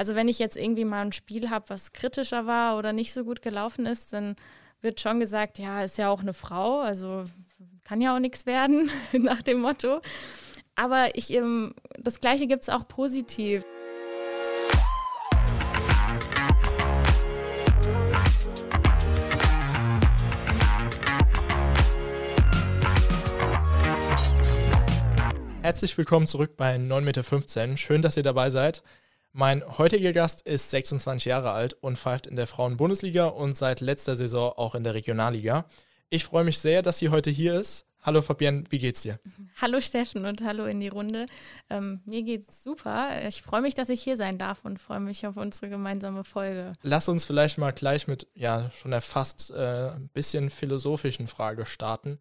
Also wenn ich jetzt irgendwie mal ein Spiel habe, was kritischer war oder nicht so gut gelaufen ist, dann wird schon gesagt, ja, ist ja auch eine Frau, also kann ja auch nichts werden, nach dem Motto. Aber ich, ähm, das Gleiche gibt es auch positiv. Herzlich willkommen zurück bei 9,15 Meter. Schön, dass ihr dabei seid. Mein heutiger Gast ist 26 Jahre alt und pfeift in der Frauen-Bundesliga und seit letzter Saison auch in der Regionalliga. Ich freue mich sehr, dass sie heute hier ist. Hallo Fabienne, wie geht's dir? Hallo Steffen und hallo in die Runde. Ähm, mir geht's super. Ich freue mich, dass ich hier sein darf und freue mich auf unsere gemeinsame Folge. Lass uns vielleicht mal gleich mit ja schon der fast äh, ein bisschen philosophischen Frage starten.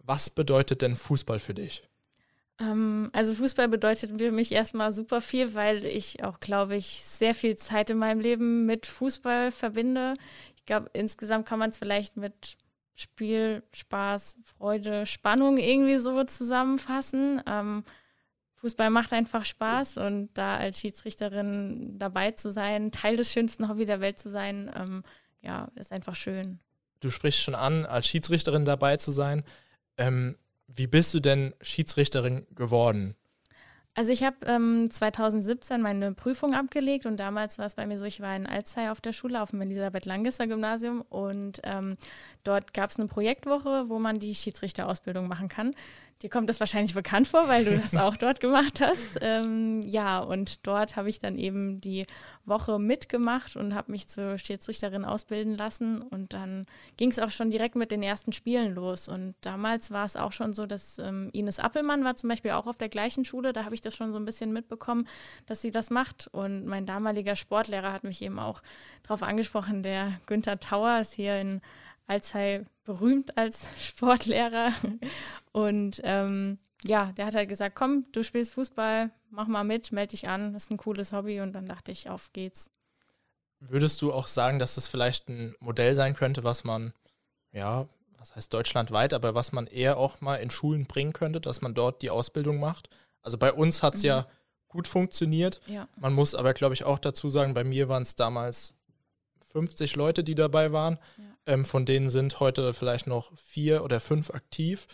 Was bedeutet denn Fußball für dich? Ähm, also Fußball bedeutet für mich erstmal super viel, weil ich auch, glaube ich, sehr viel Zeit in meinem Leben mit Fußball verbinde. Ich glaube, insgesamt kann man es vielleicht mit Spiel, Spaß, Freude, Spannung irgendwie so zusammenfassen. Ähm, Fußball macht einfach Spaß und da als Schiedsrichterin dabei zu sein, Teil des schönsten Hobby der Welt zu sein, ähm, ja, ist einfach schön. Du sprichst schon an, als Schiedsrichterin dabei zu sein. Ähm, wie bist du denn Schiedsrichterin geworden? Also ich habe ähm, 2017 meine Prüfung abgelegt und damals war es bei mir so, ich war in Alzey auf der Schule, auf dem Elisabeth Langisser Gymnasium und ähm, dort gab es eine Projektwoche, wo man die Schiedsrichterausbildung machen kann. Dir kommt das wahrscheinlich bekannt vor, weil du das auch dort gemacht hast. Ähm, ja, und dort habe ich dann eben die Woche mitgemacht und habe mich zur Schiedsrichterin ausbilden lassen. Und dann ging es auch schon direkt mit den ersten Spielen los. Und damals war es auch schon so, dass ähm, Ines Appelmann war zum Beispiel auch auf der gleichen Schule. Da habe ich das schon so ein bisschen mitbekommen, dass sie das macht. Und mein damaliger Sportlehrer hat mich eben auch darauf angesprochen. Der Günther Tauer ist hier in Alzey berühmt als Sportlehrer. Und ähm, ja, der hat halt gesagt, komm, du spielst Fußball, mach mal mit, melde dich an, das ist ein cooles Hobby. Und dann dachte ich, auf geht's. Würdest du auch sagen, dass das vielleicht ein Modell sein könnte, was man, ja, was heißt deutschlandweit, aber was man eher auch mal in Schulen bringen könnte, dass man dort die Ausbildung macht? Also bei uns hat es mhm. ja gut funktioniert. Ja. Man muss aber, glaube ich, auch dazu sagen, bei mir waren es damals 50 Leute, die dabei waren. Ja. Ähm, von denen sind heute vielleicht noch vier oder fünf aktiv.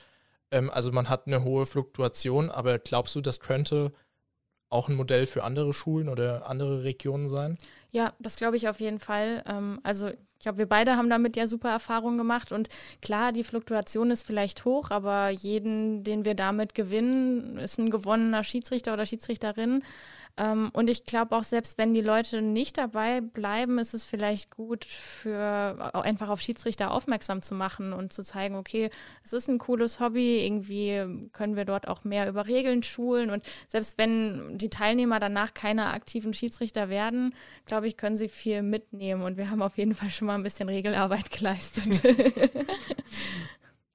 Ähm, also man hat eine hohe Fluktuation, aber glaubst du, das könnte auch ein Modell für andere Schulen oder andere Regionen sein? Ja, das glaube ich auf jeden Fall. Ähm, also ich glaube, wir beide haben damit ja super Erfahrungen gemacht und klar, die Fluktuation ist vielleicht hoch, aber jeden, den wir damit gewinnen, ist ein gewonnener Schiedsrichter oder Schiedsrichterin. Ähm, und ich glaube auch, selbst wenn die Leute nicht dabei bleiben, ist es vielleicht gut, für einfach auf Schiedsrichter aufmerksam zu machen und zu zeigen, okay, es ist ein cooles Hobby, irgendwie können wir dort auch mehr über Regeln schulen. Und selbst wenn die Teilnehmer danach keine aktiven Schiedsrichter werden, glaube ich, können sie viel mitnehmen. Und wir haben auf jeden Fall schon mal ein bisschen Regelarbeit geleistet.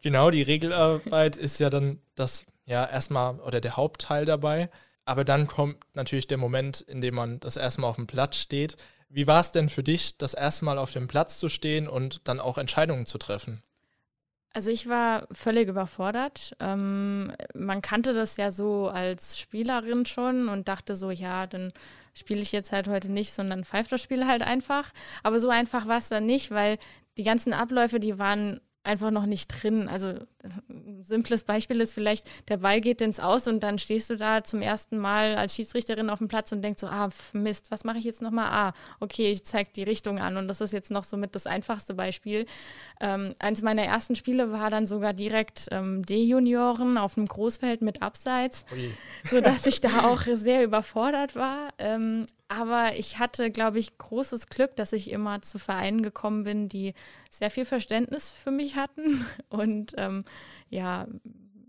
genau, die Regelarbeit ist ja dann das, ja, erstmal oder der Hauptteil dabei. Aber dann kommt natürlich der Moment, in dem man das erste Mal auf dem Platz steht. Wie war es denn für dich, das erste Mal auf dem Platz zu stehen und dann auch Entscheidungen zu treffen? Also ich war völlig überfordert. Ähm, man kannte das ja so als Spielerin schon und dachte so, ja, dann spiele ich jetzt halt heute nicht, sondern pfeift das Spiel halt einfach. Aber so einfach war es dann nicht, weil die ganzen Abläufe, die waren einfach noch nicht drin. Also ein simples Beispiel ist vielleicht, der Ball geht ins Aus und dann stehst du da zum ersten Mal als Schiedsrichterin auf dem Platz und denkst so, ah, Mist, was mache ich jetzt nochmal? Ah, okay, ich zeige die Richtung an und das ist jetzt noch so mit das einfachste Beispiel. Ähm, eins meiner ersten Spiele war dann sogar direkt ähm, D-Junioren auf einem Großfeld mit Abseits, okay. sodass ich da auch sehr überfordert war. Ähm, aber ich hatte, glaube ich, großes Glück, dass ich immer zu Vereinen gekommen bin, die sehr viel Verständnis für mich hatten und ähm, ja,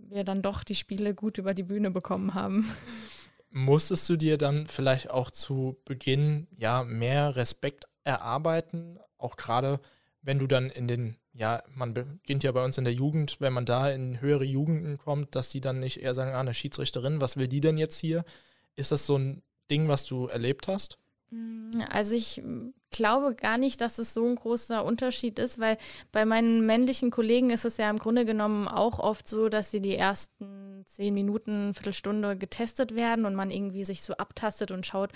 wir dann doch die Spiele gut über die Bühne bekommen haben. Musstest du dir dann vielleicht auch zu Beginn ja mehr Respekt erarbeiten, auch gerade wenn du dann in den, ja, man beginnt ja bei uns in der Jugend, wenn man da in höhere Jugenden kommt, dass die dann nicht eher sagen, ah, eine Schiedsrichterin, was will die denn jetzt hier? Ist das so ein Ding, was du erlebt hast? Mm, also ich glaube gar nicht, dass es so ein großer Unterschied ist, weil bei meinen männlichen Kollegen ist es ja im Grunde genommen auch oft so, dass sie die ersten zehn Minuten, Viertelstunde getestet werden und man irgendwie sich so abtastet und schaut,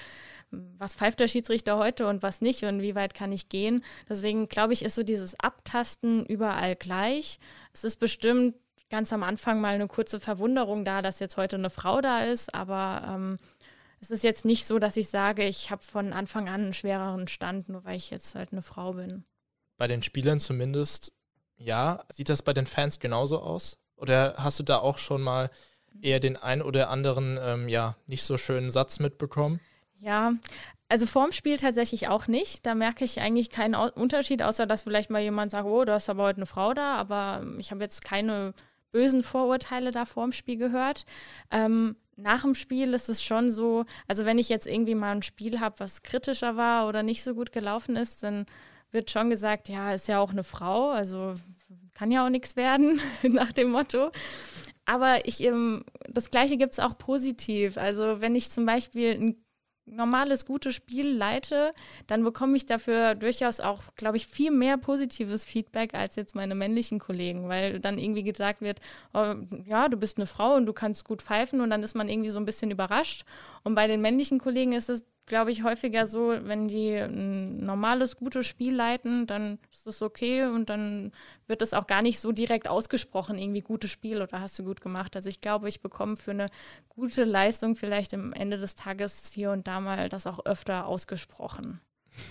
was pfeift der Schiedsrichter heute und was nicht und wie weit kann ich gehen. Deswegen glaube ich, ist so dieses Abtasten überall gleich. Es ist bestimmt ganz am Anfang mal eine kurze Verwunderung da, dass jetzt heute eine Frau da ist, aber ähm, es ist jetzt nicht so, dass ich sage, ich habe von Anfang an einen schwereren Stand, nur weil ich jetzt halt eine Frau bin. Bei den Spielern zumindest, ja. Sieht das bei den Fans genauso aus? Oder hast du da auch schon mal eher den ein oder anderen, ähm, ja, nicht so schönen Satz mitbekommen? Ja, also vorm Spiel tatsächlich auch nicht. Da merke ich eigentlich keinen Unterschied, außer dass vielleicht mal jemand sagt, oh, du hast aber heute eine Frau da, aber ich habe jetzt keine bösen Vorurteile da vorm Spiel gehört. Ähm, nach dem Spiel ist es schon so, also wenn ich jetzt irgendwie mal ein Spiel habe, was kritischer war oder nicht so gut gelaufen ist, dann wird schon gesagt, ja, ist ja auch eine Frau, also kann ja auch nichts werden, nach dem Motto. Aber ich, ähm, das Gleiche gibt es auch positiv. Also wenn ich zum Beispiel ein normales, gutes Spiel leite, dann bekomme ich dafür durchaus auch, glaube ich, viel mehr positives Feedback als jetzt meine männlichen Kollegen, weil dann irgendwie gesagt wird, oh, ja, du bist eine Frau und du kannst gut pfeifen und dann ist man irgendwie so ein bisschen überrascht. Und bei den männlichen Kollegen ist es glaube ich, häufiger so, wenn die ein normales, gutes Spiel leiten, dann ist das okay und dann wird es auch gar nicht so direkt ausgesprochen, irgendwie gutes Spiel oder hast du gut gemacht. Also ich glaube, ich bekomme für eine gute Leistung vielleicht am Ende des Tages hier und da mal das auch öfter ausgesprochen.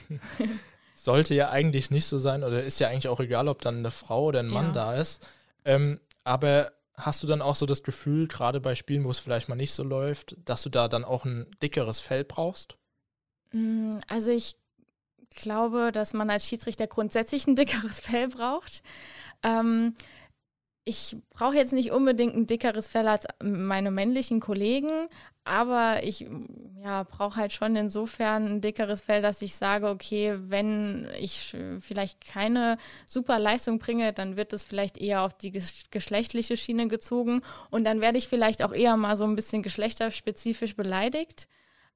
Sollte ja eigentlich nicht so sein oder ist ja eigentlich auch egal, ob dann eine Frau oder ein Mann ja. da ist. Ähm, aber hast du dann auch so das Gefühl, gerade bei Spielen, wo es vielleicht mal nicht so läuft, dass du da dann auch ein dickeres Fell brauchst? Mm, also ich glaube, dass man als Schiedsrichter grundsätzlich ein dickeres Fell braucht. Ähm, ich brauche jetzt nicht unbedingt ein dickeres Fell als meine männlichen Kollegen, aber ich ja, brauche halt schon insofern ein dickeres Fell, dass ich sage, okay, wenn ich vielleicht keine super Leistung bringe, dann wird es vielleicht eher auf die geschlechtliche Schiene gezogen und dann werde ich vielleicht auch eher mal so ein bisschen geschlechterspezifisch beleidigt.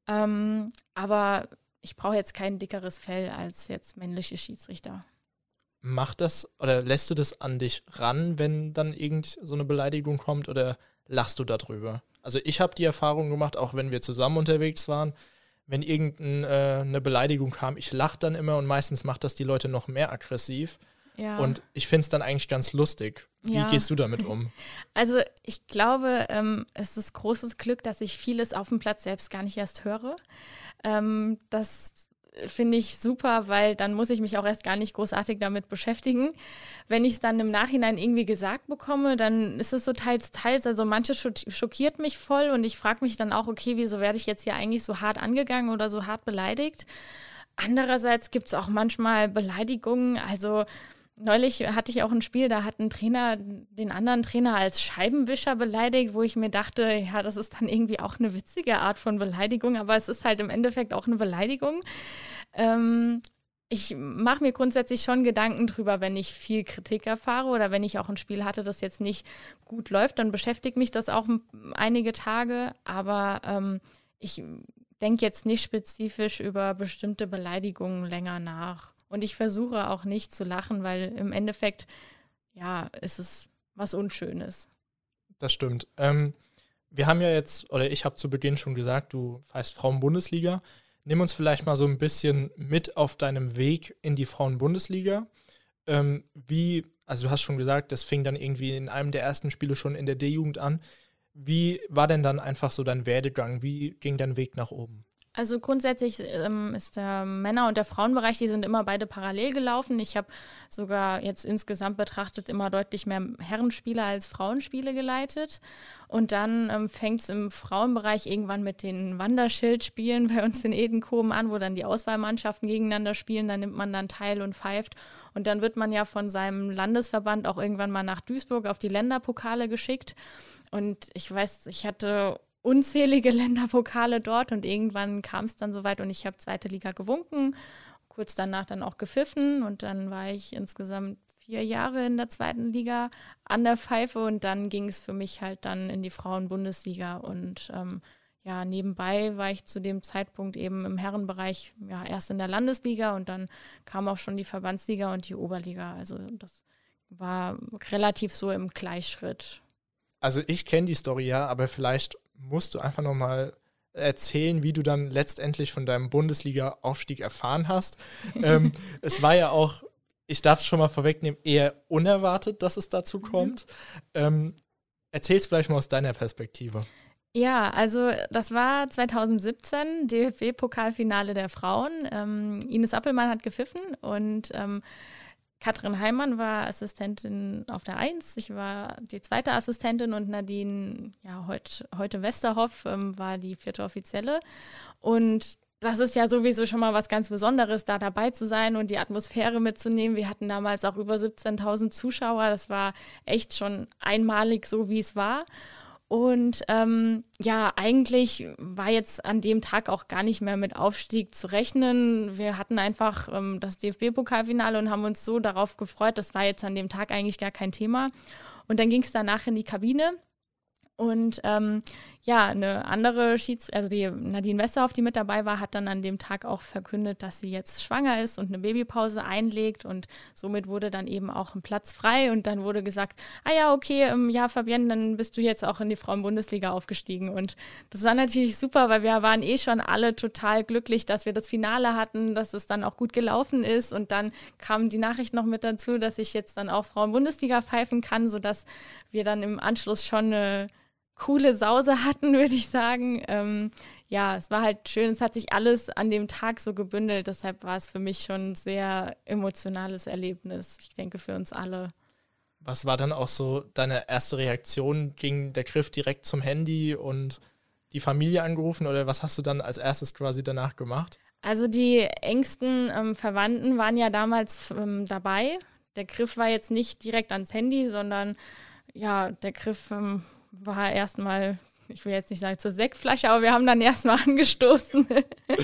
Ähm, aber ich brauche jetzt kein dickeres Fell als jetzt männliche Schiedsrichter. Macht das oder lässt du das an dich ran, wenn dann irgend so eine Beleidigung kommt oder lachst du darüber? Also ich habe die Erfahrung gemacht, auch wenn wir zusammen unterwegs waren, wenn irgendeine äh, Beleidigung kam, ich lache dann immer und meistens macht das die Leute noch mehr aggressiv. Ja. Und ich finde es dann eigentlich ganz lustig. Wie ja. gehst du damit um? Also ich glaube, ähm, es ist großes Glück, dass ich vieles auf dem Platz selbst gar nicht erst höre. Ähm, das finde ich super, weil dann muss ich mich auch erst gar nicht großartig damit beschäftigen. Wenn ich es dann im Nachhinein irgendwie gesagt bekomme, dann ist es so teils, teils. Also manche schockiert mich voll und ich frage mich dann auch, okay, wieso werde ich jetzt hier eigentlich so hart angegangen oder so hart beleidigt? Andererseits gibt es auch manchmal Beleidigungen, also Neulich hatte ich auch ein Spiel, da hat ein Trainer den anderen Trainer als Scheibenwischer beleidigt, wo ich mir dachte, ja, das ist dann irgendwie auch eine witzige Art von Beleidigung, aber es ist halt im Endeffekt auch eine Beleidigung. Ähm, ich mache mir grundsätzlich schon Gedanken drüber, wenn ich viel Kritik erfahre oder wenn ich auch ein Spiel hatte, das jetzt nicht gut läuft, dann beschäftigt mich das auch einige Tage, aber ähm, ich denke jetzt nicht spezifisch über bestimmte Beleidigungen länger nach. Und ich versuche auch nicht zu lachen, weil im Endeffekt, ja, ist es was Unschönes. Das stimmt. Ähm, wir haben ja jetzt, oder ich habe zu Beginn schon gesagt, du feist Frauenbundesliga. Nimm uns vielleicht mal so ein bisschen mit auf deinem Weg in die Frauenbundesliga. Ähm, wie, also du hast schon gesagt, das fing dann irgendwie in einem der ersten Spiele schon in der D-Jugend an. Wie war denn dann einfach so dein Werdegang? Wie ging dein Weg nach oben? Also grundsätzlich ähm, ist der Männer- und der Frauenbereich, die sind immer beide parallel gelaufen. Ich habe sogar jetzt insgesamt betrachtet immer deutlich mehr Herrenspiele als Frauenspiele geleitet. Und dann ähm, fängt es im Frauenbereich irgendwann mit den Wanderschildspielen bei uns in Edenkoben an, wo dann die Auswahlmannschaften gegeneinander spielen. Da nimmt man dann teil und pfeift. Und dann wird man ja von seinem Landesverband auch irgendwann mal nach Duisburg auf die Länderpokale geschickt. Und ich weiß, ich hatte unzählige Länderpokale dort und irgendwann kam es dann soweit und ich habe zweite Liga gewunken, kurz danach dann auch gepfiffen und dann war ich insgesamt vier Jahre in der zweiten Liga an der Pfeife und dann ging es für mich halt dann in die Frauenbundesliga und ähm, ja, nebenbei war ich zu dem Zeitpunkt eben im Herrenbereich ja erst in der Landesliga und dann kam auch schon die Verbandsliga und die Oberliga. Also das war relativ so im Gleichschritt. Also ich kenne die Story ja, aber vielleicht musst du einfach noch mal erzählen, wie du dann letztendlich von deinem Bundesliga-Aufstieg erfahren hast. ähm, es war ja auch, ich darf es schon mal vorwegnehmen, eher unerwartet, dass es dazu mhm. kommt. Mhm. Ähm, Erzähl es vielleicht mal aus deiner Perspektive. Ja, also das war 2017, DFB-Pokalfinale der Frauen. Ähm, Ines Appelmann hat gepfiffen und ähm, Katrin Heimann war Assistentin auf der Eins. Ich war die zweite Assistentin und Nadine, ja, heut, heute Westerhoff ähm, war die vierte Offizielle. Und das ist ja sowieso schon mal was ganz Besonderes, da dabei zu sein und die Atmosphäre mitzunehmen. Wir hatten damals auch über 17.000 Zuschauer. Das war echt schon einmalig so, wie es war. Und ähm, ja, eigentlich war jetzt an dem Tag auch gar nicht mehr mit Aufstieg zu rechnen. Wir hatten einfach ähm, das DFB-Pokalfinale und haben uns so darauf gefreut. Das war jetzt an dem Tag eigentlich gar kein Thema. Und dann ging es danach in die Kabine. Und ähm, ja, eine andere Schieds-, also die Nadine Westerhoff, die mit dabei war, hat dann an dem Tag auch verkündet, dass sie jetzt schwanger ist und eine Babypause einlegt und somit wurde dann eben auch ein Platz frei und dann wurde gesagt, ah ja, okay, ähm, ja, Fabienne, dann bist du jetzt auch in die Frauen-Bundesliga aufgestiegen. Und das war natürlich super, weil wir waren eh schon alle total glücklich, dass wir das Finale hatten, dass es dann auch gut gelaufen ist. Und dann kam die Nachricht noch mit dazu, dass ich jetzt dann auch Frauen-Bundesliga pfeifen kann, sodass wir dann im Anschluss schon eine coole Sause hatten, würde ich sagen. Ähm, ja, es war halt schön, es hat sich alles an dem Tag so gebündelt, deshalb war es für mich schon ein sehr emotionales Erlebnis, ich denke für uns alle. Was war dann auch so deine erste Reaktion? Ging der Griff direkt zum Handy und die Familie angerufen oder was hast du dann als erstes quasi danach gemacht? Also die engsten ähm, Verwandten waren ja damals ähm, dabei. Der Griff war jetzt nicht direkt ans Handy, sondern ja, der Griff ähm, war erstmal, ich will jetzt nicht sagen zur Sektflasche, aber wir haben dann erstmal angestoßen.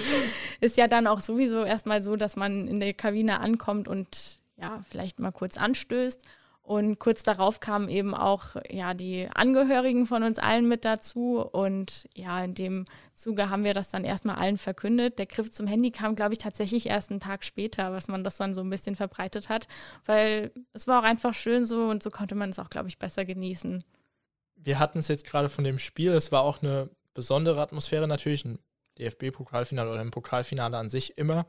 ist ja dann auch sowieso erstmal so, dass man in der Kabine ankommt und ja, vielleicht mal kurz anstößt. Und kurz darauf kamen eben auch ja, die Angehörigen von uns allen mit dazu. Und ja, in dem Zuge haben wir das dann erstmal allen verkündet. Der Griff zum Handy kam, glaube ich, tatsächlich erst einen Tag später, was man das dann so ein bisschen verbreitet hat. Weil es war auch einfach schön so und so konnte man es auch, glaube ich, besser genießen wir hatten es jetzt gerade von dem Spiel, es war auch eine besondere Atmosphäre natürlich, ein DFB-Pokalfinale oder ein Pokalfinale an sich immer.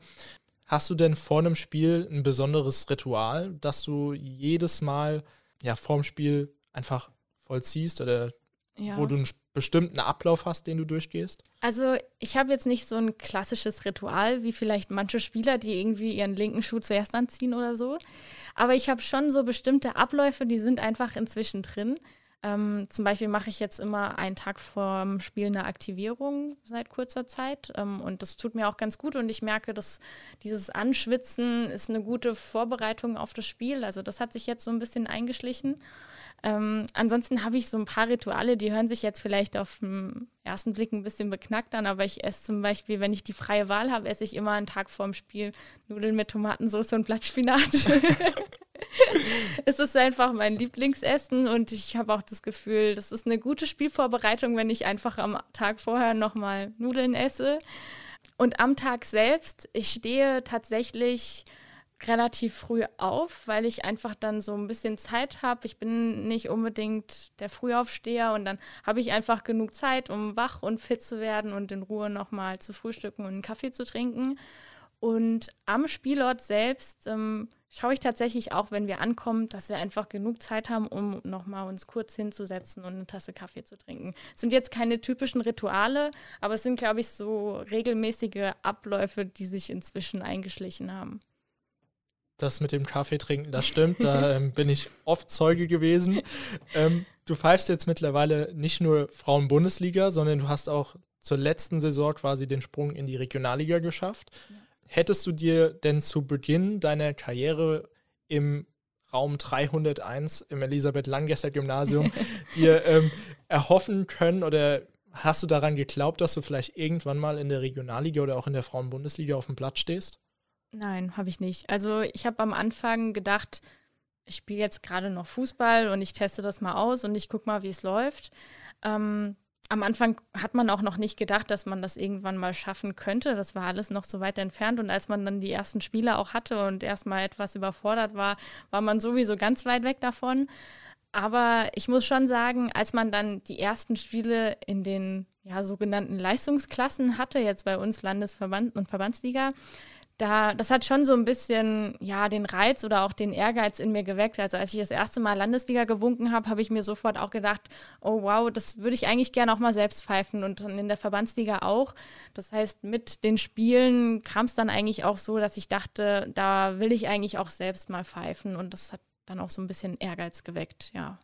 Hast du denn vor einem Spiel ein besonderes Ritual, das du jedes Mal ja vorm Spiel einfach vollziehst oder ja. wo du einen bestimmten Ablauf hast, den du durchgehst? Also ich habe jetzt nicht so ein klassisches Ritual wie vielleicht manche Spieler, die irgendwie ihren linken Schuh zuerst anziehen oder so. Aber ich habe schon so bestimmte Abläufe, die sind einfach inzwischen drin. Ähm, zum Beispiel mache ich jetzt immer einen Tag vor dem Spiel eine Aktivierung seit kurzer Zeit ähm, und das tut mir auch ganz gut und ich merke, dass dieses Anschwitzen ist eine gute Vorbereitung auf das Spiel. Also das hat sich jetzt so ein bisschen eingeschlichen. Ähm, ansonsten habe ich so ein paar Rituale, die hören sich jetzt vielleicht auf den ersten Blick ein bisschen beknackt an, aber ich esse zum Beispiel, wenn ich die freie Wahl habe, esse ich immer einen Tag vorm Spiel Nudeln mit Tomatensauce und Blattspinat. es ist einfach mein Lieblingsessen und ich habe auch das Gefühl, das ist eine gute Spielvorbereitung, wenn ich einfach am Tag vorher nochmal Nudeln esse. Und am Tag selbst, ich stehe tatsächlich relativ früh auf, weil ich einfach dann so ein bisschen Zeit habe. Ich bin nicht unbedingt der Frühaufsteher und dann habe ich einfach genug Zeit, um wach und fit zu werden und in Ruhe nochmal zu frühstücken und einen Kaffee zu trinken. Und am Spielort selbst ähm, schaue ich tatsächlich auch, wenn wir ankommen, dass wir einfach genug Zeit haben, um nochmal uns kurz hinzusetzen und eine Tasse Kaffee zu trinken. Es sind jetzt keine typischen Rituale, aber es sind, glaube ich, so regelmäßige Abläufe, die sich inzwischen eingeschlichen haben. Das mit dem Kaffee trinken, das stimmt. Da ähm, bin ich oft Zeuge gewesen. Ähm, du pfeifst jetzt mittlerweile nicht nur Frauen-Bundesliga, sondern du hast auch zur letzten Saison quasi den Sprung in die Regionalliga geschafft. Ja. Hättest du dir denn zu Beginn deiner Karriere im Raum 301 im Elisabeth Langgesser Gymnasium dir ähm, erhoffen können oder hast du daran geglaubt, dass du vielleicht irgendwann mal in der Regionalliga oder auch in der Frauenbundesliga auf dem Platz stehst? Nein, habe ich nicht. Also ich habe am Anfang gedacht, ich spiele jetzt gerade noch Fußball und ich teste das mal aus und ich gucke mal, wie es läuft. Ähm, am Anfang hat man auch noch nicht gedacht, dass man das irgendwann mal schaffen könnte. Das war alles noch so weit entfernt. Und als man dann die ersten Spiele auch hatte und erstmal etwas überfordert war, war man sowieso ganz weit weg davon. Aber ich muss schon sagen, als man dann die ersten Spiele in den ja, sogenannten Leistungsklassen hatte, jetzt bei uns Landesverband und Verbandsliga, da, das hat schon so ein bisschen, ja, den Reiz oder auch den Ehrgeiz in mir geweckt. Also als ich das erste Mal Landesliga gewunken habe, habe ich mir sofort auch gedacht, oh wow, das würde ich eigentlich gerne auch mal selbst pfeifen und dann in der Verbandsliga auch. Das heißt, mit den Spielen kam es dann eigentlich auch so, dass ich dachte, da will ich eigentlich auch selbst mal pfeifen und das hat dann auch so ein bisschen Ehrgeiz geweckt, ja.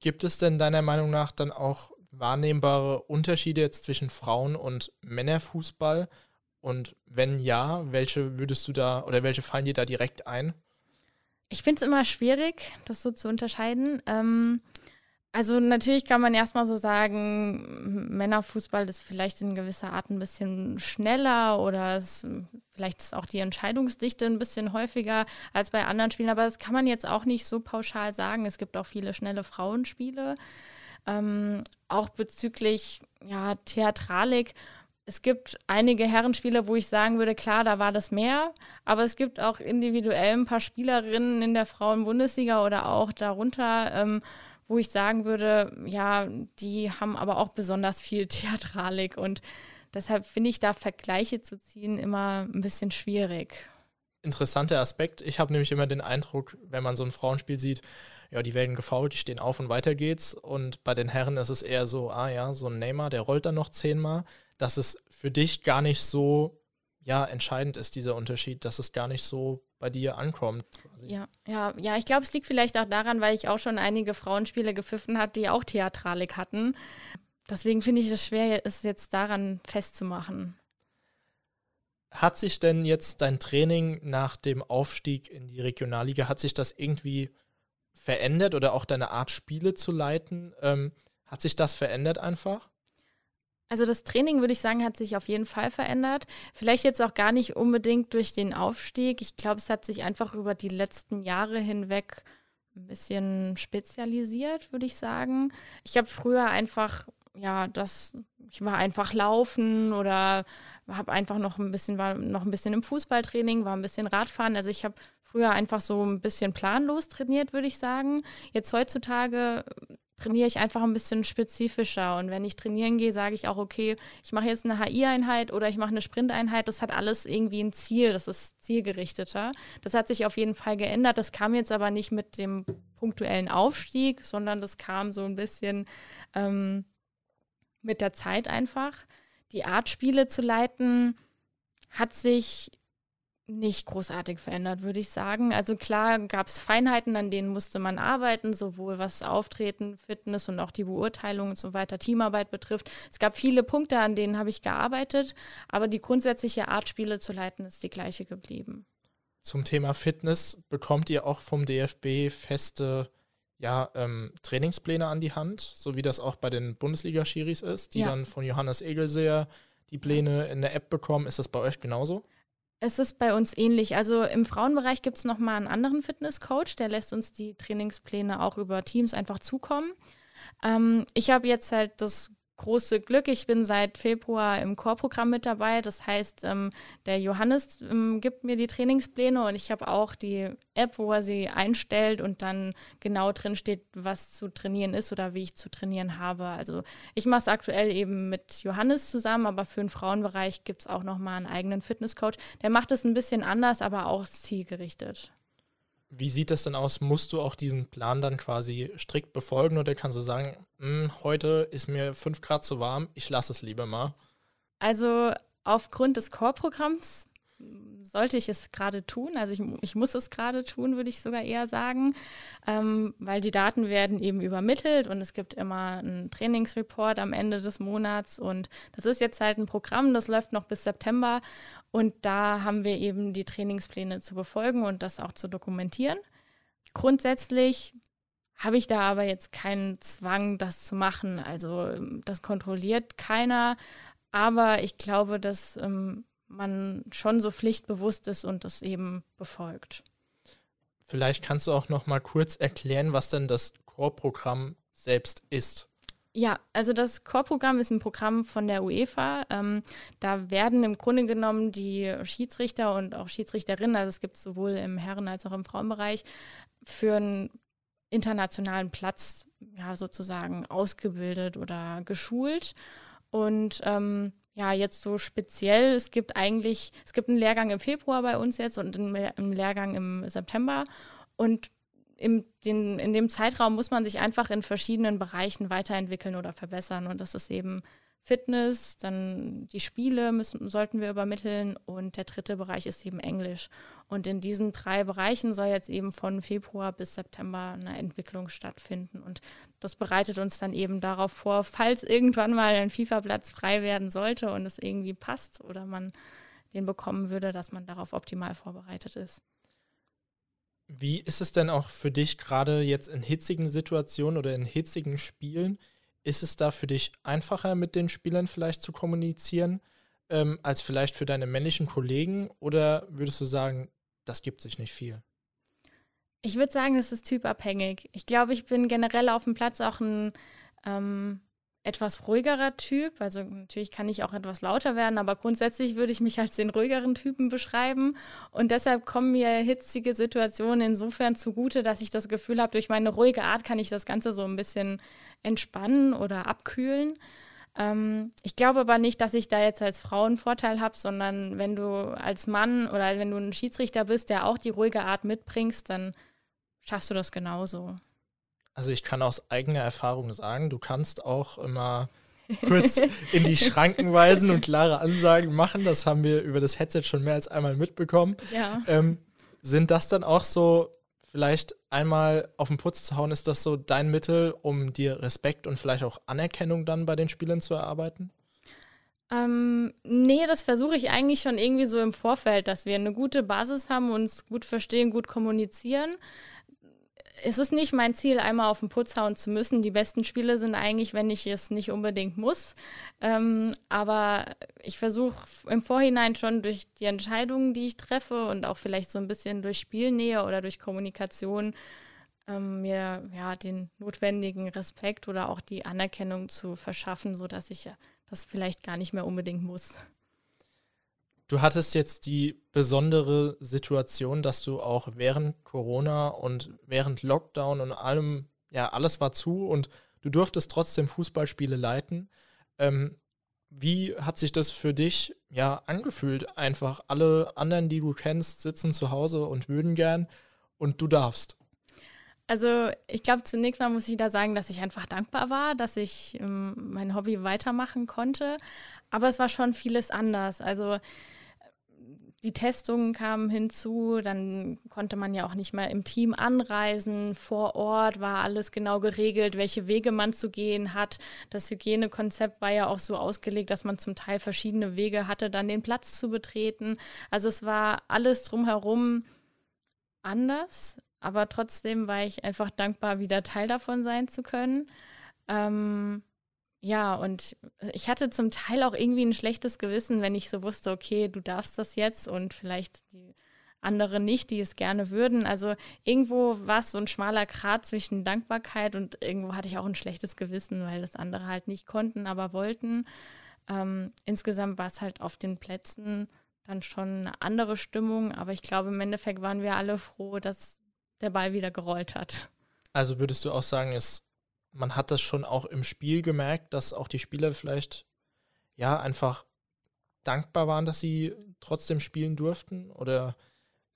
Gibt es denn deiner Meinung nach dann auch wahrnehmbare Unterschiede jetzt zwischen Frauen- und Männerfußball? Und wenn ja, welche würdest du da oder welche fallen dir da direkt ein? Ich finde es immer schwierig, das so zu unterscheiden. Ähm, also natürlich kann man erstmal so sagen, Männerfußball ist vielleicht in gewisser Art ein bisschen schneller oder es, vielleicht ist auch die Entscheidungsdichte ein bisschen häufiger als bei anderen Spielen, aber das kann man jetzt auch nicht so pauschal sagen. Es gibt auch viele schnelle Frauenspiele. Ähm, auch bezüglich ja, Theatralik es gibt einige Herrenspiele, wo ich sagen würde, klar, da war das mehr, aber es gibt auch individuell ein paar Spielerinnen in der Frauenbundesliga oder auch darunter, ähm, wo ich sagen würde, ja, die haben aber auch besonders viel Theatralik und deshalb finde ich da Vergleiche zu ziehen immer ein bisschen schwierig. Interessanter Aspekt. Ich habe nämlich immer den Eindruck, wenn man so ein Frauenspiel sieht, ja, die werden gefault, die stehen auf und weiter geht's. Und bei den Herren ist es eher so, ah ja, so ein Neymar, der rollt dann noch zehnmal dass es für dich gar nicht so ja, entscheidend ist, dieser Unterschied, dass es gar nicht so bei dir ankommt. Quasi. Ja, ja, ja, ich glaube, es liegt vielleicht auch daran, weil ich auch schon einige Frauenspiele gepfiffen habe, die auch Theatralik hatten. Deswegen finde ich es schwer, es jetzt daran festzumachen. Hat sich denn jetzt dein Training nach dem Aufstieg in die Regionalliga, hat sich das irgendwie verändert oder auch deine Art, Spiele zu leiten? Ähm, hat sich das verändert einfach? Also das Training, würde ich sagen, hat sich auf jeden Fall verändert. Vielleicht jetzt auch gar nicht unbedingt durch den Aufstieg. Ich glaube, es hat sich einfach über die letzten Jahre hinweg ein bisschen spezialisiert, würde ich sagen. Ich habe früher einfach, ja, das, ich war einfach laufen oder habe einfach noch ein bisschen, war noch ein bisschen im Fußballtraining, war ein bisschen Radfahren. Also ich habe früher einfach so ein bisschen planlos trainiert, würde ich sagen. Jetzt heutzutage trainiere ich einfach ein bisschen spezifischer. Und wenn ich trainieren gehe, sage ich auch, okay, ich mache jetzt eine HI-Einheit oder ich mache eine Sprinteinheit. Das hat alles irgendwie ein Ziel, das ist zielgerichteter. Das hat sich auf jeden Fall geändert. Das kam jetzt aber nicht mit dem punktuellen Aufstieg, sondern das kam so ein bisschen ähm, mit der Zeit einfach. Die Art, Spiele zu leiten, hat sich nicht großartig verändert, würde ich sagen. Also klar gab es Feinheiten, an denen musste man arbeiten, sowohl was Auftreten, Fitness und auch die Beurteilung und so weiter, Teamarbeit betrifft. Es gab viele Punkte, an denen habe ich gearbeitet, aber die grundsätzliche Art, Spiele zu leiten, ist die gleiche geblieben. Zum Thema Fitness bekommt ihr auch vom DFB feste ja, ähm, Trainingspläne an die Hand, so wie das auch bei den Bundesliga-Schiris ist, die ja. dann von Johannes Egelseer die Pläne in der App bekommen. Ist das bei euch genauso? Es ist bei uns ähnlich. Also im Frauenbereich gibt es nochmal einen anderen Fitnesscoach, der lässt uns die Trainingspläne auch über Teams einfach zukommen. Ähm, ich habe jetzt halt das große Glück. Ich bin seit Februar im Chorprogramm mit dabei. Das heißt, ähm, der Johannes ähm, gibt mir die Trainingspläne und ich habe auch die App, wo er sie einstellt und dann genau drin steht, was zu trainieren ist oder wie ich zu trainieren habe. Also ich mache es aktuell eben mit Johannes zusammen, aber für den Frauenbereich gibt es auch nochmal einen eigenen Fitnesscoach. Der macht es ein bisschen anders, aber auch zielgerichtet. Wie sieht das denn aus? Musst du auch diesen Plan dann quasi strikt befolgen oder kannst du sagen, hm, heute ist mir 5 Grad zu warm, ich lasse es lieber mal? Also aufgrund des Core-Programms sollte ich es gerade tun. Also ich, ich muss es gerade tun, würde ich sogar eher sagen, ähm, weil die Daten werden eben übermittelt und es gibt immer einen Trainingsreport am Ende des Monats und das ist jetzt halt ein Programm, das läuft noch bis September und da haben wir eben die Trainingspläne zu befolgen und das auch zu dokumentieren. Grundsätzlich habe ich da aber jetzt keinen Zwang, das zu machen. Also das kontrolliert keiner. Aber ich glaube, dass ähm, man schon so pflichtbewusst ist und das eben befolgt. Vielleicht kannst du auch noch mal kurz erklären, was denn das Core-Programm selbst ist. Ja, also das Core-Programm ist ein Programm von der UEFA. Ähm, da werden im Grunde genommen die Schiedsrichter und auch Schiedsrichterinnen, also es gibt sowohl im Herren- als auch im Frauenbereich, für ein internationalen Platz ja sozusagen ausgebildet oder geschult. Und ähm, ja, jetzt so speziell, es gibt eigentlich, es gibt einen Lehrgang im Februar bei uns jetzt und einen Lehrgang im September. Und im, den, in dem Zeitraum muss man sich einfach in verschiedenen Bereichen weiterentwickeln oder verbessern. Und das ist eben Fitness, dann die Spiele müssen, sollten wir übermitteln und der dritte Bereich ist eben Englisch. Und in diesen drei Bereichen soll jetzt eben von Februar bis September eine Entwicklung stattfinden. Und das bereitet uns dann eben darauf vor, falls irgendwann mal ein FIFA-Platz frei werden sollte und es irgendwie passt oder man den bekommen würde, dass man darauf optimal vorbereitet ist. Wie ist es denn auch für dich gerade jetzt in hitzigen Situationen oder in hitzigen Spielen? Ist es da für dich einfacher, mit den Spielern vielleicht zu kommunizieren, ähm, als vielleicht für deine männlichen Kollegen? Oder würdest du sagen, das gibt sich nicht viel? Ich würde sagen, es ist typabhängig. Ich glaube, ich bin generell auf dem Platz auch ein ähm, etwas ruhigerer Typ. Also natürlich kann ich auch etwas lauter werden, aber grundsätzlich würde ich mich als den ruhigeren Typen beschreiben. Und deshalb kommen mir hitzige Situationen insofern zugute, dass ich das Gefühl habe, durch meine ruhige Art kann ich das Ganze so ein bisschen entspannen oder abkühlen. Ähm, ich glaube aber nicht, dass ich da jetzt als Frau einen Vorteil habe, sondern wenn du als Mann oder wenn du ein Schiedsrichter bist, der auch die ruhige Art mitbringst, dann schaffst du das genauso. Also ich kann aus eigener Erfahrung sagen, du kannst auch immer kurz in die Schranken weisen und klare Ansagen machen. Das haben wir über das Headset schon mehr als einmal mitbekommen. Ja. Ähm, sind das dann auch so, vielleicht einmal auf den Putz zu hauen, ist das so dein Mittel, um dir Respekt und vielleicht auch Anerkennung dann bei den Spielern zu erarbeiten? Ähm, nee, das versuche ich eigentlich schon irgendwie so im Vorfeld, dass wir eine gute Basis haben, uns gut verstehen, gut kommunizieren es ist nicht mein Ziel, einmal auf den Putz hauen zu müssen. Die besten Spiele sind eigentlich, wenn ich es nicht unbedingt muss. Ähm, aber ich versuche im Vorhinein schon durch die Entscheidungen, die ich treffe und auch vielleicht so ein bisschen durch Spielnähe oder durch Kommunikation ähm, mir ja den notwendigen Respekt oder auch die Anerkennung zu verschaffen, sodass ich das vielleicht gar nicht mehr unbedingt muss. Du hattest jetzt die besondere Situation, dass du auch während Corona und während Lockdown und allem, ja, alles war zu und du durftest trotzdem Fußballspiele leiten. Ähm, wie hat sich das für dich ja angefühlt? Einfach alle anderen, die du kennst, sitzen zu Hause und würden gern und du darfst. Also ich glaube, zunächst mal muss ich da sagen, dass ich einfach dankbar war, dass ich ähm, mein Hobby weitermachen konnte. Aber es war schon vieles anders. Also die Testungen kamen hinzu, dann konnte man ja auch nicht mehr im Team anreisen. Vor Ort war alles genau geregelt, welche Wege man zu gehen hat. Das Hygienekonzept war ja auch so ausgelegt, dass man zum Teil verschiedene Wege hatte, dann den Platz zu betreten. Also es war alles drumherum anders, aber trotzdem war ich einfach dankbar, wieder Teil davon sein zu können. Ähm, ja, und ich hatte zum Teil auch irgendwie ein schlechtes Gewissen, wenn ich so wusste, okay, du darfst das jetzt und vielleicht die andere nicht, die es gerne würden. Also irgendwo war es so ein schmaler Grat zwischen Dankbarkeit und irgendwo hatte ich auch ein schlechtes Gewissen, weil das andere halt nicht konnten, aber wollten. Ähm, insgesamt war es halt auf den Plätzen dann schon eine andere Stimmung, aber ich glaube, im Endeffekt waren wir alle froh, dass der Ball wieder gerollt hat. Also würdest du auch sagen, es man hat das schon auch im Spiel gemerkt, dass auch die Spieler vielleicht ja einfach dankbar waren, dass sie trotzdem spielen durften? Oder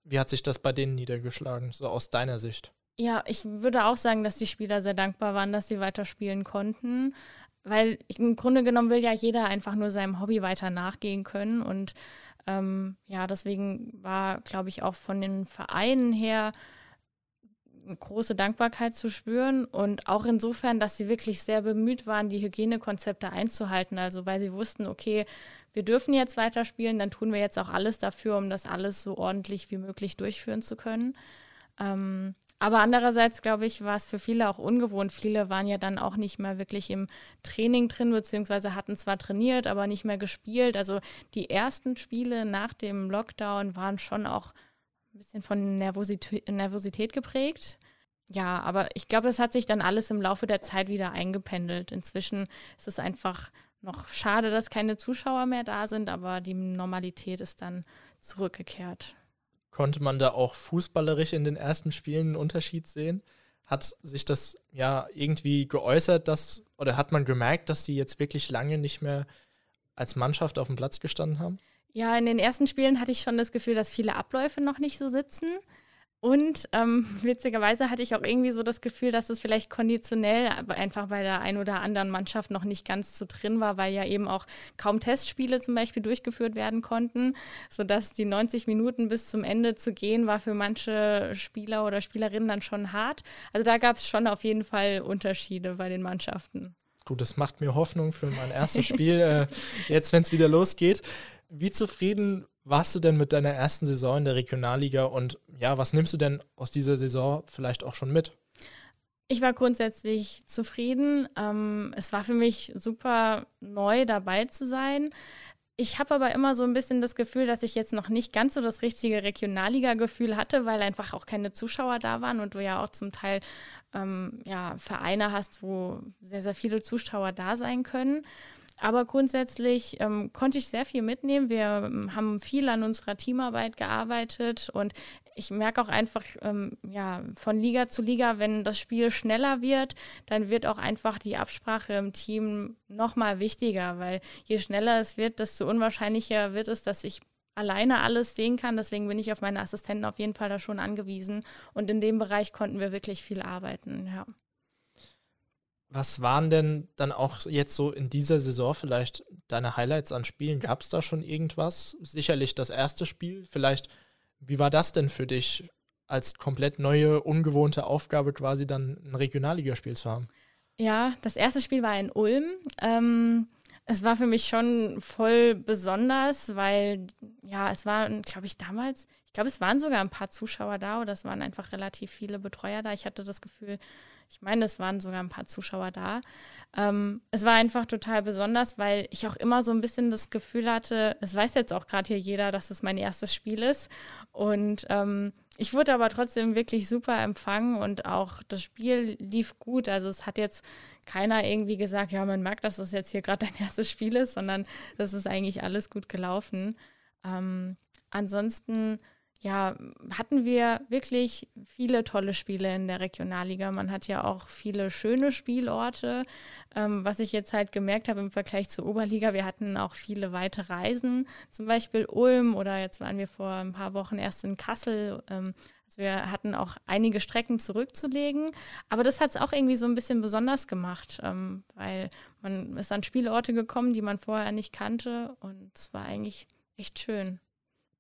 wie hat sich das bei denen niedergeschlagen, so aus deiner Sicht? Ja, ich würde auch sagen, dass die Spieler sehr dankbar waren, dass sie weiter spielen konnten. Weil im Grunde genommen will ja jeder einfach nur seinem Hobby weiter nachgehen können. Und ähm, ja, deswegen war, glaube ich, auch von den Vereinen her große Dankbarkeit zu spüren und auch insofern, dass sie wirklich sehr bemüht waren, die Hygienekonzepte einzuhalten. Also weil sie wussten, okay, wir dürfen jetzt weiterspielen, dann tun wir jetzt auch alles dafür, um das alles so ordentlich wie möglich durchführen zu können. Ähm, aber andererseits, glaube ich, war es für viele auch ungewohnt. Viele waren ja dann auch nicht mehr wirklich im Training drin, beziehungsweise hatten zwar trainiert, aber nicht mehr gespielt. Also die ersten Spiele nach dem Lockdown waren schon auch ein bisschen von Nervosität, Nervosität geprägt. Ja, aber ich glaube, es hat sich dann alles im Laufe der Zeit wieder eingependelt. Inzwischen ist es einfach noch schade, dass keine Zuschauer mehr da sind, aber die Normalität ist dann zurückgekehrt. Konnte man da auch fußballerisch in den ersten Spielen einen Unterschied sehen? hat sich das ja irgendwie geäußert, dass, oder hat man gemerkt, dass die jetzt wirklich lange nicht mehr als Mannschaft auf dem Platz gestanden haben? Ja, in den ersten Spielen hatte ich schon das Gefühl, dass viele Abläufe noch nicht so sitzen. Und ähm, witzigerweise hatte ich auch irgendwie so das Gefühl, dass es vielleicht konditionell einfach bei der ein oder anderen Mannschaft noch nicht ganz so drin war, weil ja eben auch kaum Testspiele zum Beispiel durchgeführt werden konnten, sodass die 90 Minuten bis zum Ende zu gehen war für manche Spieler oder Spielerinnen dann schon hart. Also da gab es schon auf jeden Fall Unterschiede bei den Mannschaften. Gut, das macht mir Hoffnung für mein erstes Spiel, äh, jetzt wenn es wieder losgeht. Wie zufrieden warst du denn mit deiner ersten Saison in der Regionalliga und ja, was nimmst du denn aus dieser Saison vielleicht auch schon mit? Ich war grundsätzlich zufrieden. Ähm, es war für mich super neu dabei zu sein. Ich habe aber immer so ein bisschen das Gefühl, dass ich jetzt noch nicht ganz so das richtige Regionalliga-Gefühl hatte, weil einfach auch keine Zuschauer da waren und du ja auch zum Teil ähm, ja, Vereine hast, wo sehr, sehr viele Zuschauer da sein können. Aber grundsätzlich ähm, konnte ich sehr viel mitnehmen. Wir ähm, haben viel an unserer Teamarbeit gearbeitet und ich merke auch einfach, ähm, ja, von Liga zu Liga, wenn das Spiel schneller wird, dann wird auch einfach die Absprache im Team nochmal wichtiger, weil je schneller es wird, desto unwahrscheinlicher wird es, dass ich alleine alles sehen kann. Deswegen bin ich auf meine Assistenten auf jeden Fall da schon angewiesen. Und in dem Bereich konnten wir wirklich viel arbeiten, ja. Was waren denn dann auch jetzt so in dieser Saison vielleicht deine Highlights an Spielen? Gab es da schon irgendwas? Sicherlich das erste Spiel. Vielleicht, wie war das denn für dich als komplett neue, ungewohnte Aufgabe quasi dann ein Regionalligaspiel zu haben? Ja, das erste Spiel war in Ulm. Ähm, es war für mich schon voll besonders, weil ja, es waren, glaube ich, damals, ich glaube, es waren sogar ein paar Zuschauer da oder es waren einfach relativ viele Betreuer da. Ich hatte das Gefühl, ich meine, es waren sogar ein paar Zuschauer da. Ähm, es war einfach total besonders, weil ich auch immer so ein bisschen das Gefühl hatte, es weiß jetzt auch gerade hier jeder, dass es mein erstes Spiel ist. Und ähm, ich wurde aber trotzdem wirklich super empfangen und auch das Spiel lief gut. Also es hat jetzt keiner irgendwie gesagt, ja, man merkt, dass das jetzt hier gerade dein erstes Spiel ist, sondern das ist eigentlich alles gut gelaufen. Ähm, ansonsten ja, hatten wir wirklich viele tolle Spiele in der Regionalliga. Man hat ja auch viele schöne Spielorte. Ähm, was ich jetzt halt gemerkt habe im Vergleich zur Oberliga, wir hatten auch viele weite Reisen, zum Beispiel Ulm oder jetzt waren wir vor ein paar Wochen erst in Kassel. Ähm, also wir hatten auch einige Strecken zurückzulegen, aber das hat es auch irgendwie so ein bisschen besonders gemacht, ähm, weil man ist an Spielorte gekommen, die man vorher nicht kannte und es war eigentlich echt schön.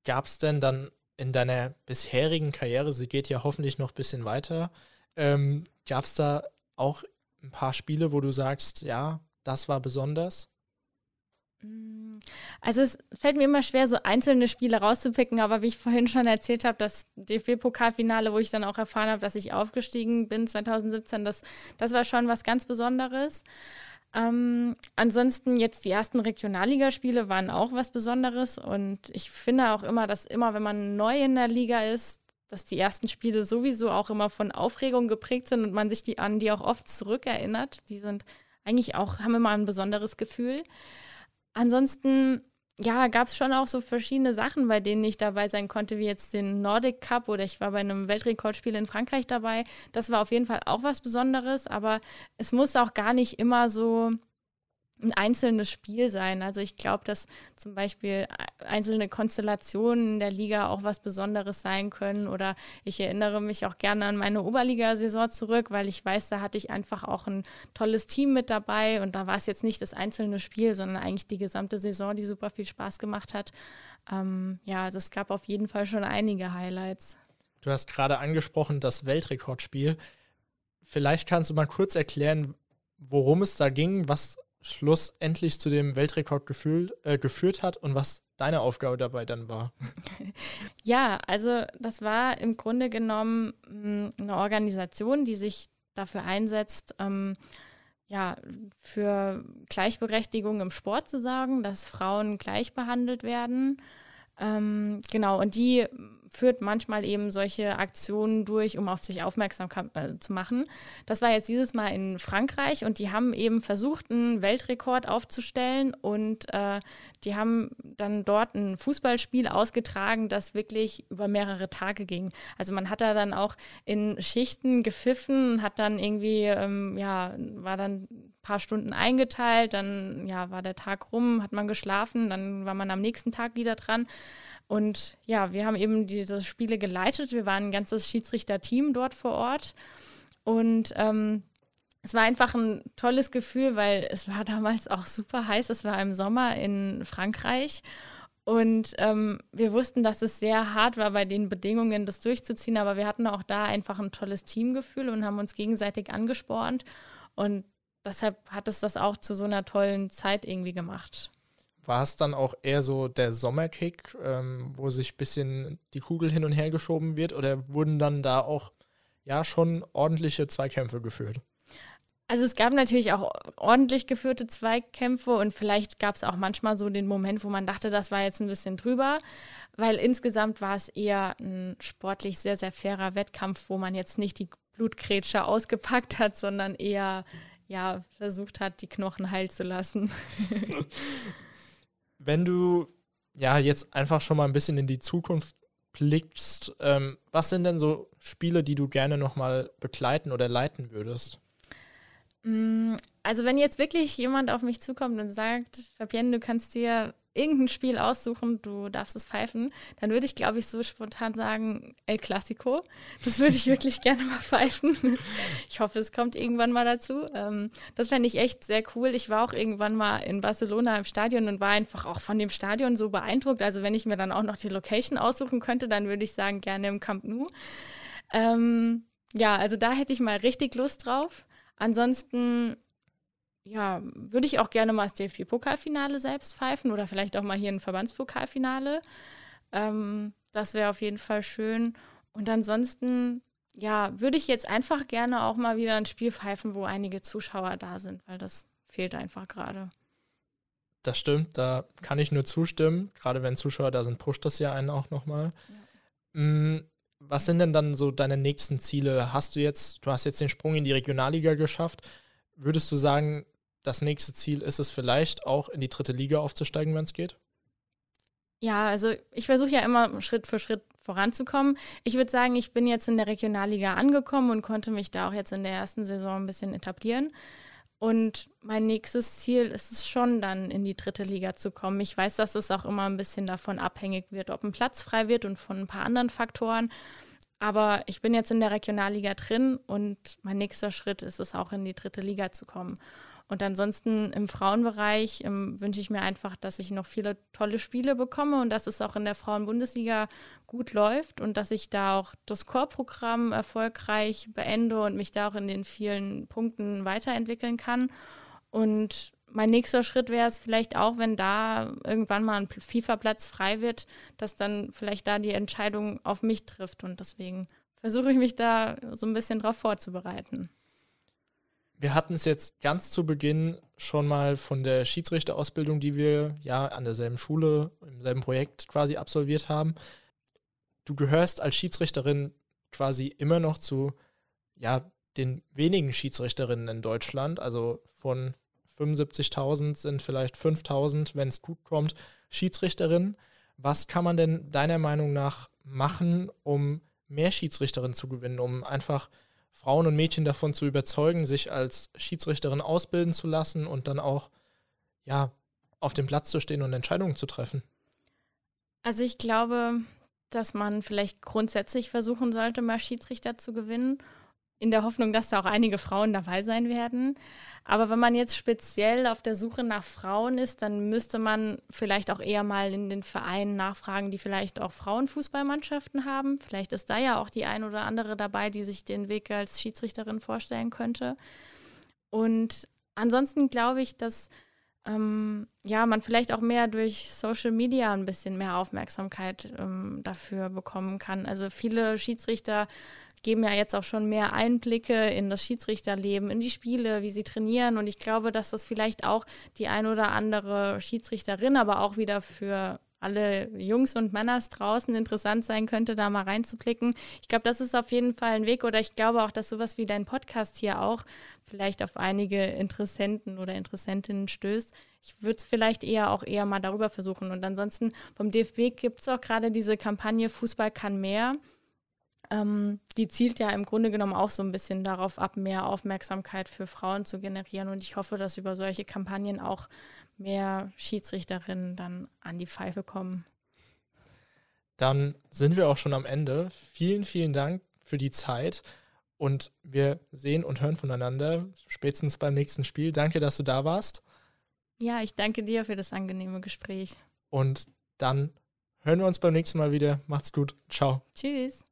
Gab es denn dann in deiner bisherigen Karriere, sie geht ja hoffentlich noch ein bisschen weiter, ähm, gab es da auch ein paar Spiele, wo du sagst, ja, das war besonders? Mm, also es fällt mir immer schwer, so einzelne Spiele rauszupicken, aber wie ich vorhin schon erzählt habe, das DFB-Pokalfinale, wo ich dann auch erfahren habe, dass ich aufgestiegen bin 2017, das, das war schon was ganz Besonderes. Ähm, ansonsten jetzt die ersten Regionalligaspiele waren auch was Besonderes und ich finde auch immer, dass immer, wenn man neu in der Liga ist, dass die ersten Spiele sowieso auch immer von Aufregung geprägt sind und man sich die an die auch oft zurückerinnert. Die sind eigentlich auch, haben immer ein besonderes Gefühl. Ansonsten ja, gab es schon auch so verschiedene Sachen, bei denen ich dabei sein konnte, wie jetzt den Nordic Cup oder ich war bei einem Weltrekordspiel in Frankreich dabei. Das war auf jeden Fall auch was Besonderes, aber es muss auch gar nicht immer so ein einzelnes Spiel sein. Also ich glaube, dass zum Beispiel einzelne Konstellationen der Liga auch was Besonderes sein können. Oder ich erinnere mich auch gerne an meine Oberligasaison zurück, weil ich weiß, da hatte ich einfach auch ein tolles Team mit dabei. Und da war es jetzt nicht das einzelne Spiel, sondern eigentlich die gesamte Saison, die super viel Spaß gemacht hat. Ähm, ja, also es gab auf jeden Fall schon einige Highlights. Du hast gerade angesprochen, das Weltrekordspiel. Vielleicht kannst du mal kurz erklären, worum es da ging, was schlussendlich zu dem Weltrekord gefühl, äh, geführt hat und was deine Aufgabe dabei dann war. Ja, also das war im Grunde genommen hm, eine Organisation, die sich dafür einsetzt, ähm, ja, für Gleichberechtigung im Sport zu sagen, dass Frauen gleich behandelt werden. Ähm, genau, und die führt manchmal eben solche Aktionen durch, um auf sich aufmerksam äh, zu machen. Das war jetzt dieses Mal in Frankreich und die haben eben versucht, einen Weltrekord aufzustellen und äh, die haben dann dort ein Fußballspiel ausgetragen, das wirklich über mehrere Tage ging. Also man hat da dann auch in Schichten gepfiffen, hat dann irgendwie, ähm, ja, war dann paar Stunden eingeteilt, dann ja, war der Tag rum, hat man geschlafen, dann war man am nächsten Tag wieder dran. Und ja, wir haben eben diese Spiele geleitet. Wir waren ein ganzes Schiedsrichterteam dort vor Ort. Und ähm, es war einfach ein tolles Gefühl, weil es war damals auch super heiß. Es war im Sommer in Frankreich. Und ähm, wir wussten, dass es sehr hart war, bei den Bedingungen das durchzuziehen. Aber wir hatten auch da einfach ein tolles Teamgefühl und haben uns gegenseitig angespornt. Und deshalb hat es das auch zu so einer tollen Zeit irgendwie gemacht. War es dann auch eher so der Sommerkick, ähm, wo sich ein bisschen die Kugel hin und her geschoben wird? Oder wurden dann da auch ja schon ordentliche Zweikämpfe geführt? Also es gab natürlich auch ordentlich geführte Zweikämpfe und vielleicht gab es auch manchmal so den Moment, wo man dachte, das war jetzt ein bisschen drüber, weil insgesamt war es eher ein sportlich sehr, sehr fairer Wettkampf, wo man jetzt nicht die Blutgrätsche ausgepackt hat, sondern eher ja, versucht hat, die Knochen heil zu lassen. Wenn du ja jetzt einfach schon mal ein bisschen in die Zukunft blickst, ähm, was sind denn so Spiele, die du gerne nochmal begleiten oder leiten würdest? Mm, also wenn jetzt wirklich jemand auf mich zukommt und sagt, Fabienne, du kannst dir irgendein Spiel aussuchen, du darfst es pfeifen, dann würde ich, glaube ich, so spontan sagen, El Clasico. Das würde ich wirklich gerne mal pfeifen. Ich hoffe, es kommt irgendwann mal dazu. Ähm, das fände ich echt sehr cool. Ich war auch irgendwann mal in Barcelona im Stadion und war einfach auch von dem Stadion so beeindruckt. Also wenn ich mir dann auch noch die Location aussuchen könnte, dann würde ich sagen, gerne im Camp Nou. Ähm, ja, also da hätte ich mal richtig Lust drauf. Ansonsten ja, würde ich auch gerne mal das DFB-Pokalfinale selbst pfeifen oder vielleicht auch mal hier ein Verbandspokalfinale. Ähm, das wäre auf jeden Fall schön. Und ansonsten, ja, würde ich jetzt einfach gerne auch mal wieder ein Spiel pfeifen, wo einige Zuschauer da sind, weil das fehlt einfach gerade. Das stimmt, da kann ich nur zustimmen. Gerade wenn Zuschauer da sind, pusht das ja einen auch nochmal. Ja. Mm, was sind denn dann so deine nächsten Ziele? Hast du jetzt, du hast jetzt den Sprung in die Regionalliga geschafft. Würdest du sagen, das nächste Ziel ist es vielleicht auch in die dritte Liga aufzusteigen, wenn es geht? Ja, also ich versuche ja immer Schritt für Schritt voranzukommen. Ich würde sagen, ich bin jetzt in der Regionalliga angekommen und konnte mich da auch jetzt in der ersten Saison ein bisschen etablieren. Und mein nächstes Ziel ist es schon, dann in die dritte Liga zu kommen. Ich weiß, dass es auch immer ein bisschen davon abhängig wird, ob ein Platz frei wird und von ein paar anderen Faktoren. Aber ich bin jetzt in der Regionalliga drin und mein nächster Schritt ist es auch in die dritte Liga zu kommen. Und ansonsten im Frauenbereich ähm, wünsche ich mir einfach, dass ich noch viele tolle Spiele bekomme und dass es auch in der Frauenbundesliga gut läuft und dass ich da auch das Core-Programm erfolgreich beende und mich da auch in den vielen Punkten weiterentwickeln kann. Und mein nächster Schritt wäre es vielleicht auch, wenn da irgendwann mal ein FIFA-Platz frei wird, dass dann vielleicht da die Entscheidung auf mich trifft. Und deswegen versuche ich mich da so ein bisschen drauf vorzubereiten. Wir hatten es jetzt ganz zu Beginn schon mal von der Schiedsrichterausbildung, die wir ja an derselben Schule, im selben Projekt quasi absolviert haben. Du gehörst als Schiedsrichterin quasi immer noch zu ja, den wenigen Schiedsrichterinnen in Deutschland, also von 75.000 sind vielleicht 5.000, wenn es gut kommt, Schiedsrichterinnen. Was kann man denn deiner Meinung nach machen, um mehr Schiedsrichterinnen zu gewinnen, um einfach Frauen und Mädchen davon zu überzeugen, sich als Schiedsrichterin ausbilden zu lassen und dann auch ja auf dem Platz zu stehen und Entscheidungen zu treffen? Also ich glaube, dass man vielleicht grundsätzlich versuchen sollte, mal Schiedsrichter zu gewinnen in der Hoffnung, dass da auch einige Frauen dabei sein werden. Aber wenn man jetzt speziell auf der Suche nach Frauen ist, dann müsste man vielleicht auch eher mal in den Vereinen nachfragen, die vielleicht auch Frauenfußballmannschaften haben. Vielleicht ist da ja auch die ein oder andere dabei, die sich den Weg als Schiedsrichterin vorstellen könnte. Und ansonsten glaube ich, dass ähm, ja, man vielleicht auch mehr durch Social Media ein bisschen mehr Aufmerksamkeit ähm, dafür bekommen kann. Also viele Schiedsrichter geben ja jetzt auch schon mehr Einblicke in das Schiedsrichterleben, in die Spiele, wie sie trainieren. Und ich glaube, dass das vielleicht auch die ein oder andere Schiedsrichterin, aber auch wieder für alle Jungs und Männers draußen interessant sein könnte, da mal reinzublicken. Ich glaube, das ist auf jeden Fall ein Weg oder ich glaube auch, dass sowas wie dein Podcast hier auch vielleicht auf einige Interessenten oder Interessentinnen stößt. Ich würde es vielleicht eher auch eher mal darüber versuchen. Und ansonsten vom DFB gibt es auch gerade diese Kampagne Fußball kann mehr. Ähm, die zielt ja im Grunde genommen auch so ein bisschen darauf ab, mehr Aufmerksamkeit für Frauen zu generieren. Und ich hoffe, dass über solche Kampagnen auch mehr Schiedsrichterinnen dann an die Pfeife kommen. Dann sind wir auch schon am Ende. Vielen, vielen Dank für die Zeit und wir sehen und hören voneinander spätestens beim nächsten Spiel. Danke, dass du da warst. Ja, ich danke dir für das angenehme Gespräch. Und dann hören wir uns beim nächsten Mal wieder. Macht's gut. Ciao. Tschüss.